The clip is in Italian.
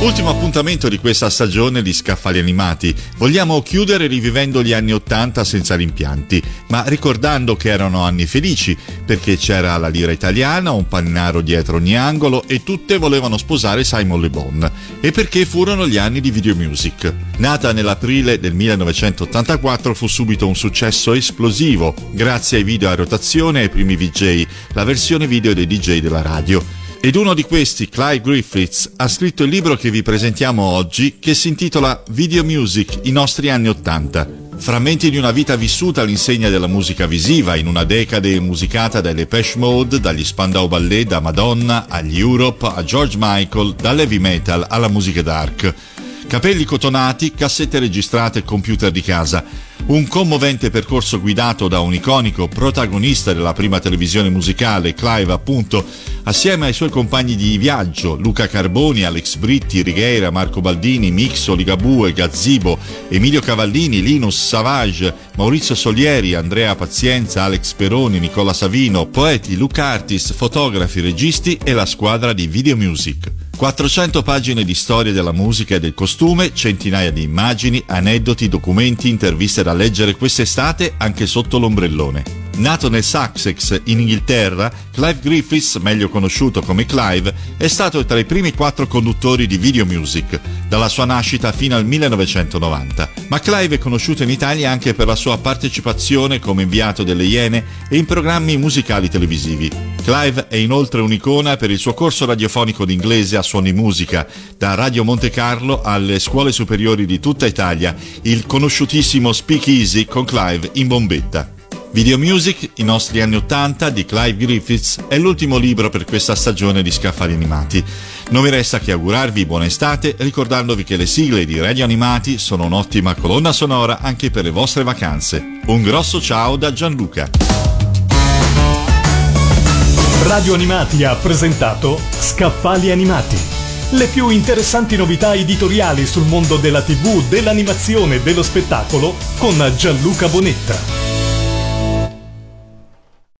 Ultimo appuntamento di questa stagione di Scaffali Animati. Vogliamo chiudere rivivendo gli anni Ottanta senza rimpianti, ma ricordando che erano anni felici, perché c'era la lira italiana, un pannaro dietro ogni angolo e tutte volevano sposare Simon Le Bon. E perché furono gli anni di video music. Nata nell'aprile del 1984 fu subito un successo esplosivo, grazie ai video a rotazione e ai primi VJ, la versione video dei DJ della radio. Ed uno di questi, Clive Griffiths, ha scritto il libro che vi presentiamo oggi che si intitola Video Music, i nostri anni Ottanta. Frammenti di una vita vissuta all'insegna della musica visiva, in una decade musicata dai Depeche Mode, dagli Spandau Ballet, da Madonna, agli Europe, a George Michael, dall'heavy metal alla musica dark. Capelli cotonati, cassette registrate e computer di casa un commovente percorso guidato da un iconico protagonista della prima televisione musicale, Clive appunto, assieme ai suoi compagni di viaggio, Luca Carboni, Alex Britti, Righeira, Marco Baldini, Mixo, Ligabue, Gazzibo, Emilio Cavallini, Linus Savage, Maurizio Solieri, Andrea Pazienza, Alex Peroni, Nicola Savino, poeti, Luca Artis, fotografi, registi e la squadra di Video Music. 400 pagine di storia della musica e del costume, centinaia di immagini, aneddoti, documenti, interviste da leggere quest'estate anche sotto l'ombrellone. Nato nel Sussex, in Inghilterra, Clive Griffiths, meglio conosciuto come Clive, è stato tra i primi quattro conduttori di video music, dalla sua nascita fino al 1990. Ma Clive è conosciuto in Italia anche per la sua partecipazione come inviato delle Iene e in programmi musicali televisivi. Clive è inoltre un'icona per il suo corso radiofonico d'inglese a suoni musica, da Radio Monte Carlo alle scuole superiori di tutta Italia, il conosciutissimo Speak Easy con Clive in bombetta. Video Music, i nostri anni Ottanta di Clive Griffiths è l'ultimo libro per questa stagione di Scaffali Animati. Non mi resta che augurarvi buona estate ricordandovi che le sigle di Radio Animati sono un'ottima colonna sonora anche per le vostre vacanze. Un grosso ciao da Gianluca. Radio Animati ha presentato Scaffali Animati. Le più interessanti novità editoriali sul mondo della TV, dell'animazione e dello spettacolo con Gianluca Bonetta.